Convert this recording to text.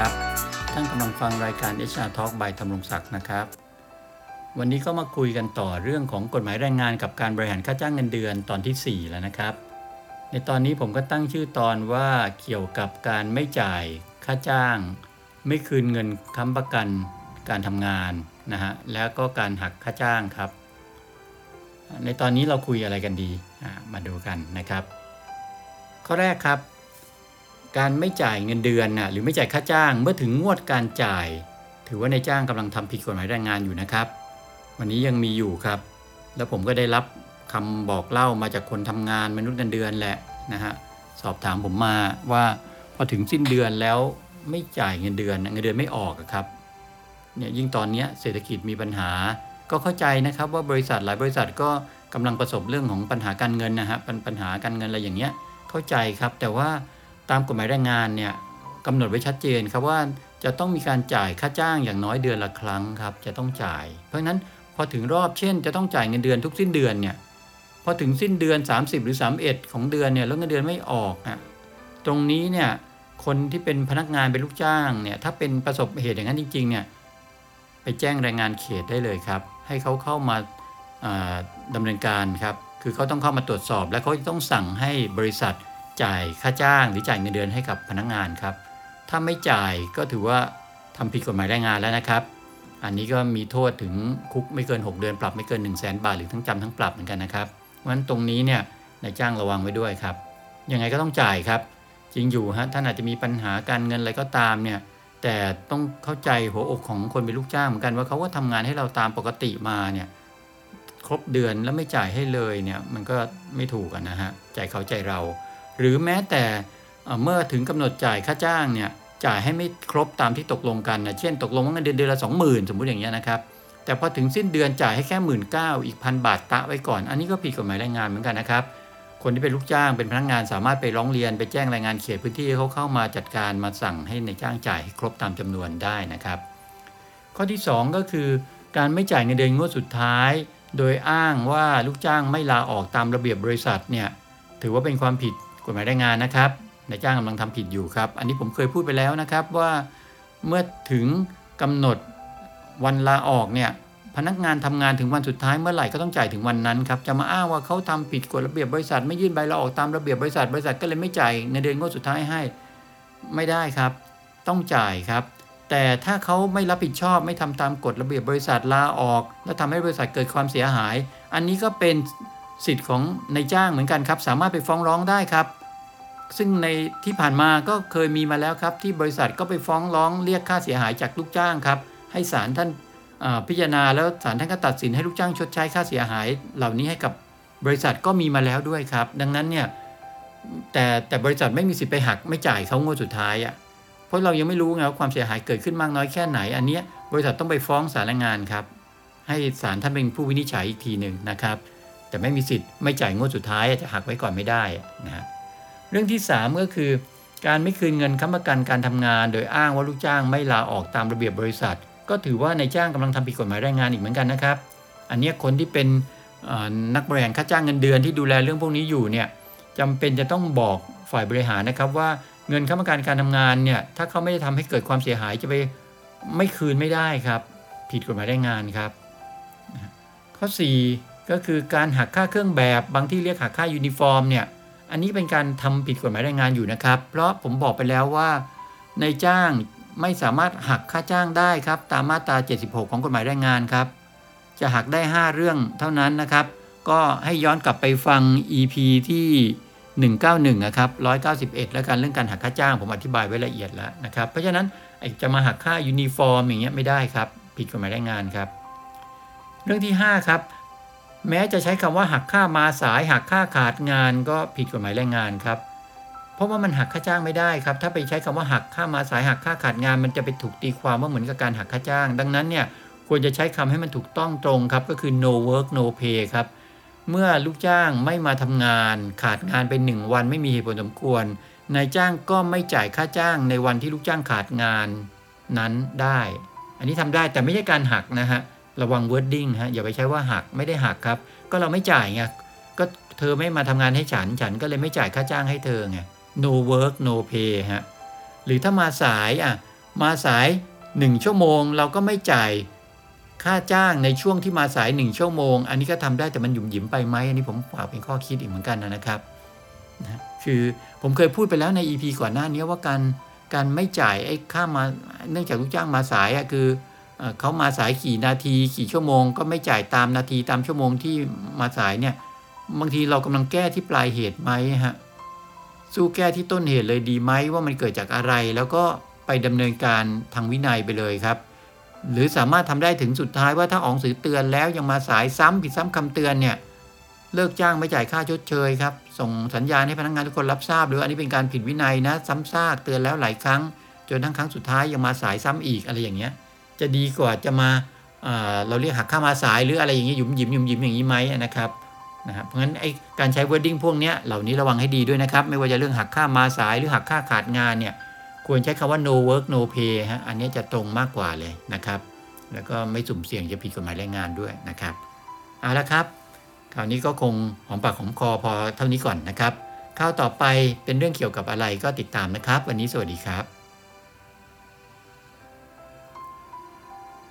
ครับ ท่านกำลังฟังรายการ HR Talk by ธำรงศักดิ์นะครับ วันนี้ก็มาคุยกันต่อเรื่องของกฎหมายแรงงานกับการบริหารค่าจ้างเงินเดือนตอนที่ 4 แล้วนะครับ ในตอนนี้ผมก็ตั้งชื่อตอนว่าเกี่ยวกับการไม่จ่ายค่าจ้าง ไม่คืนเงินค้ำประกันการทำงานนะฮะแล้วก็การหักค่าจ้างครับ ในตอนนี้เราคุยอะไรกันดีมาดูกันนะครับ ข้อแรกครับ การไม่จ่ายเงินเดือนน่ะหรือไม่จ่ายค่าจ้างเมื่อถึงงวดการจ่าย ถือว่านายจ้างกำลังทำผิดกฎหมายแรงงานอยู่นะครับ วันนี้ยังมีอยู่ครับ แล้วผมก็ได้รับคำบอกเล่ามาจากคนทำงานมนุษย์เงินเดือนแหละนะฮะสอบถามผมมาว่าพอถึงสิ้นเดือนแล้วไม่จ่ายเงินเดือนเงินเดือนไม่ออกครับเนี่ยยิ่งตอนนี้เศรษฐกิจมีปัญหา ก็เข้าใจนะครับว่าบริษัทหลายบริษัทก็กำลังประสบเรื่องของปัญหาการเงินนะฮะปัญปัญหาการเงินอะไรอย่างเงี้ยเข้าใจครับแต่ว่า ตามกฎหมายแรงงานเนี่ยกำหนดไว้ชัดเจนครับว่าจะต้องมีการจ่ายค่าจ้างอย่างน้อยเดือนละครั้งครับจะต้องจ่าย เพราะฉะนั้นพอถึงรอบเช่น จะต้องจ่ายเงินเดือนทุกสิ้นเดือนเนี่ยพอถึงสิ้นเดือน 30 หรือ 31 ของเดือนเนี่ยแล้วเงินเดือนไม่ออกอะตรงนี้เนี่ยคนที่เป็นพนักงานเป็นลูกจ้างเนี่ยถ้าเป็นประสบเหตุอย่างนั้นจริงๆเนี่ยไปแจ้งแรงงานเขตได้เลยครับ ให้เขาเข้ามาอ่าดำเนินการครับคือเขาต้องเข้ามาตรวจสอบ และเขาจะต้องสั่งให้บริษัท จ่ายค่าจ้างหรือจ่ายเงินเดือนให้กับพนักงานครับ ถ้าไม่จ่ายก็ถือว่าทำผิดกฎหมายแรงงานแล้วนะครับ อันนี้ก็มีโทษถึงคุกไม่เกิน 6 เดือนปรับไม่เกิน 1 0 0 0 0แบาทหรือทั้งจำทั้งปรับเหมือนกันนะครับ เพราะฉะนั้นตรงนี้เนี่ยนายจ้างระวังไว้ด้วยครับ ยังไงก็ต้องจ่ายครับ จริงอยู่ฮะท่านอาจจะมีปัญหาการเงินอะไรก็ตามเนี่ย แต่ต้องเข้าใจหัวอกของคนเป็นลูกจ้างเหมือนกันว่าเขาก็ทำงานให้เราตามปกติมาเนี่ยครบเดือนแล้วไม่จ่ายให้เลยเนี่ยมันก็ไม่ถูกกันนะฮะ ใจเขาใจเรา หรือแม้แต่เมื่อถึงกำหนดจ่ายค่าจ้างเนี่ยจ่ายให้ไม่ครบตามที่ตกลงกันนะเช่นตกลงว่าเงินเดือนเดือนละสองหมื่นสมมุติอย่างเงี้ยนะครับ แต่พอถึงสิ้นเดือนจ่ายให้แค่หมื่นเก้าอีกพันบาทตะไว้ก่อน อันนี้ก็ผิดกฎหมายแรงงานเหมือนกันนะครับคนที่เป็นลูกจ้างเป็นพนักงานสามารถไปร้องเรียนไปแจ้งรายงานเขตพื้นที่เขาเข้ามาจัดการมาสั่งให้ในจ้างจ่ายให้ครบตามจำนวนได้นะครับ ข้อที่ 2 ก็คือ การไม่จ่ายเงินเดือนงวดสุดท้าย โดยอ้างว่าลูกจ้างไม่ลาออกตามระเบียบบริษัทเนี่ยถือว่าเป็นความผิด กฎหมายแรงงานนะครับนายจ้างกำลังทำผิดอยู่ครับ อันนี้ผมเคยพูดไปแล้วนะครับว่าเมื่อถึงกำหนดวันลาออกเนี่ยพนักงานทำงานถึงวันสุดท้ายเมื่อไหร่ก็ต้องจ่ายถึงวันนั้นครับจะมาอ้างว่าเขาทำผิดกฎระเบียบบริษัท ไม่ยื่นใบลาออกตามระเบียบบริษัท บริษัทก็เลยไม่จ่ายเงินเดือนงวดสุดท้ายให้ไม่ได้ครับ ต้องจ่ายครับ แต่ถ้าเขาไม่รับผิดชอบไม่ทำตามกฎระเบียบบริษัทลาออก และทำให้บริษัทเกิดความเสียหาย อันนี้ก็เป็น สิทธิ์ของนายจ้างเหมือนกันครับ สามารถไปฟ้องร้องได้ครับ ซึ่งในที่ผ่านมาก็เคยมีมาแล้วครับ ที่บริษัทก็ไปฟ้องร้องเรียกค่าเสียหายจากลูกจ้างครับ ให้ศาลท่านพิจารณาแล้วศาลท่านก็ตัดสินให้ลูกจ้างชดใช้ค่าเสียหาย เหล่านี้ให้กับบริษัทก็มีมาแล้วด้วยครับ ดังนั้นเนี่ยแต่แต่บริษัทไม่มีสิทธิ์ไปหักไม่จ่ายเขางวดสุดท้ายอะเพราะเรายังไม่รู้ไงว่าความเสียหายเกิดขึ้นมากน้อยแค่ไหน อันเนี้ยบริษัทต้องไปฟ้องศาลแรงงานครับ ให้ศาลท่านเป็นผู้วินิจฉัยอีกทีหนึ่งนะครับ แต่ไม่มีสิทธิ์ไม่จ่ายงวดสุดท้ายจะหักไว้ก่อนไม่ได้นะฮะเรื่องที่ 3 ก็คือ การไม่คืนเงินค้ำประกันการทำงาน โดยอ้างว่าลูกจ้างไม่ลาออกตามระเบียบบริษัท ก็ถือว่านายจ้างกำลังทำผิดกฎหมายแรงงานอีกเหมือนกันนะครับ อันนี้คนที่เป็นนักบริหารค่าจ้างเงินเดือนที่ดูแลเรื่องพวกนี้อยู่เนี่ยจำเป็นจะต้องบอกฝ่ายบริหารนะครับว่าเงินค้ำประกันการทำงานเนี่ยถ้าเขาไม่ได้ทำให้เกิดความเสียหายจะไปไม่คืนไม่ได้ครับ ผิดกฎหมายแรงงานครับ ข้อ 4 ก็คือการหักค่าเครื่องแบบบางที่เรียกหักค่ายูนิฟอร์มเนี่ยอันนี้เป็นการทำผิดกฎหมายแรงงานอยู่นะครับ เพราะผมบอกไปแล้วว่าในจ้างไม่สามารถหักค่าจ้างได้ครับ ตามมาตรา 76 ของกฎหมายแรงงานครับ จะหักได้ 5 เรื่องเท่านั้นนะครับ ก็ให้ย้อนกลับไปฟัง EP ที่ 191นะครับ191 แล้วกันเรื่องการหักค่าจ้างผมอธิบายไว้ละเอียดแล้วนะครับ เพราะฉะนั้นจะมาหักค่ายูนิฟอร์มอย่างเงี้ยไม่ได้ครับ ผิดกฎหมายแรงงานครับ เรื่องที่ 5 ครับ แม้จะใช้คำว่าหักค่ามาสายหักค่าขาดงานก็ผิดกฎหมายแรงงานครับ เพราะว่ามันหักค่าจ้างไม่ได้ครับ ถ้าไปใช้คำว่าหักค่ามาสายหักค่าขาดงาน มันจะไปถูกตีความว่าเหมือนกับการหักค่าจ้าง ดังนั้นเนี่ยควรจะใช้คำให้มันถูกต้องตรงครับก็คือ no work no pay ครับเมื่อลูกจ้างไม่มาทำงาน ขาดงานไปหนึ่งวันไม่มีเหตุผลสมควรนายจ้างก็ไม่จ่ายค่าจ้างในวันที่ลูกจ้างขาดงานนั้นได้ อันนี้ทำได้แต่ไม่ใช่การหักนะฮะ ระวัง wording ฮะอย่าไปใช้ว่าหักไม่ได้หักครับ ก็เราไม่จ่ายไงก็เธอไม่มาทำงานให้ฉัน ฉันก็เลยไม่จ่ายค่าจ้างให้เธอไง no work no pay ฮะหรือถ้ามาสายอะมาสาย 1 ชั่วโมง เราก็ไม่จ่ายค่าจ้างในช่วงที่มาสาย 1 ชั่วโมง อันนี้ก็ทำได้แต่มันหยุ่มหยิมไปไหมอันนี้ผมฝากเป็นข้อคิดอีกเหมือนกันนะครับนะคือผมเคยพูดไปแล้วใน EP ก่อนหน้านี้ว่าการการไม่จ่ายไอ้ค่ามาเนื่องจากลูกจ้างมาสายอะคือ เขามาสายกี่นาทีกี่ชั่วโมง ก็ไม่จ่ายตามนาทีตามชั่วโมงที่มาสายเนี่ยบางทีเรากำลังแก้ที่ปลายเหตุไหมฮะสู้แก้ที่ต้นเหตุเลยดีไหมว่ามันเกิดจากอะไร แล้วก็ไปดำเนินการทางวินัยไปเลยครับ หรือสามารถทำได้ถึงสุดท้ายว่าถ้าอองสือเตือนแล้วยังมาสายซ้ำผิดซ้ำคำเตือนเนี่ยเลิกจ้างไม่จ่ายค่าชดเชยครับ ส่งสัญญาณให้พนักงานทุกคนรับทราบหรืออันนี้เป็นการผิดวินัยนะ ซ้ำซากเตือนแล้วหลายครั้ง จนทั้งครั้งสุดท้ายยังมาสายซ้ำอีกอะไรอย่างเงี้ย จะดีกว่าจะมาเราเรียกหักค่ามาสายหรืออะไรอย่างเงี้ยหยุมหยิมหยุมหยิมอย่างนี้ไหมนะครับนะครับเพราะงั้นไอการใช้ wording พวกเนี้ยเหล่านี้ระวังให้ดีด้วยนะครับ ไม่ว่าจะเรื่องหักค่ามาสายหรือหักค่าขาดงานเนี่ยควรใช้คำว่า no work no pay ฮะอันนี้จะตรงมากกว่าเลยนะครับ แล้วก็ไม่สุ่มเสี่ยงจะผิดกฎหมายแรงงานด้วยนะครับเอาละครับคราวนี้ก็คงหอมปากหอมคอพอเท่านี้ก่อนนะครับข้าวต่อไปเป็นเรื่องเกี่ยวกับอะไรก็ติดตามนะครับ วันนี้สวัสดีครับ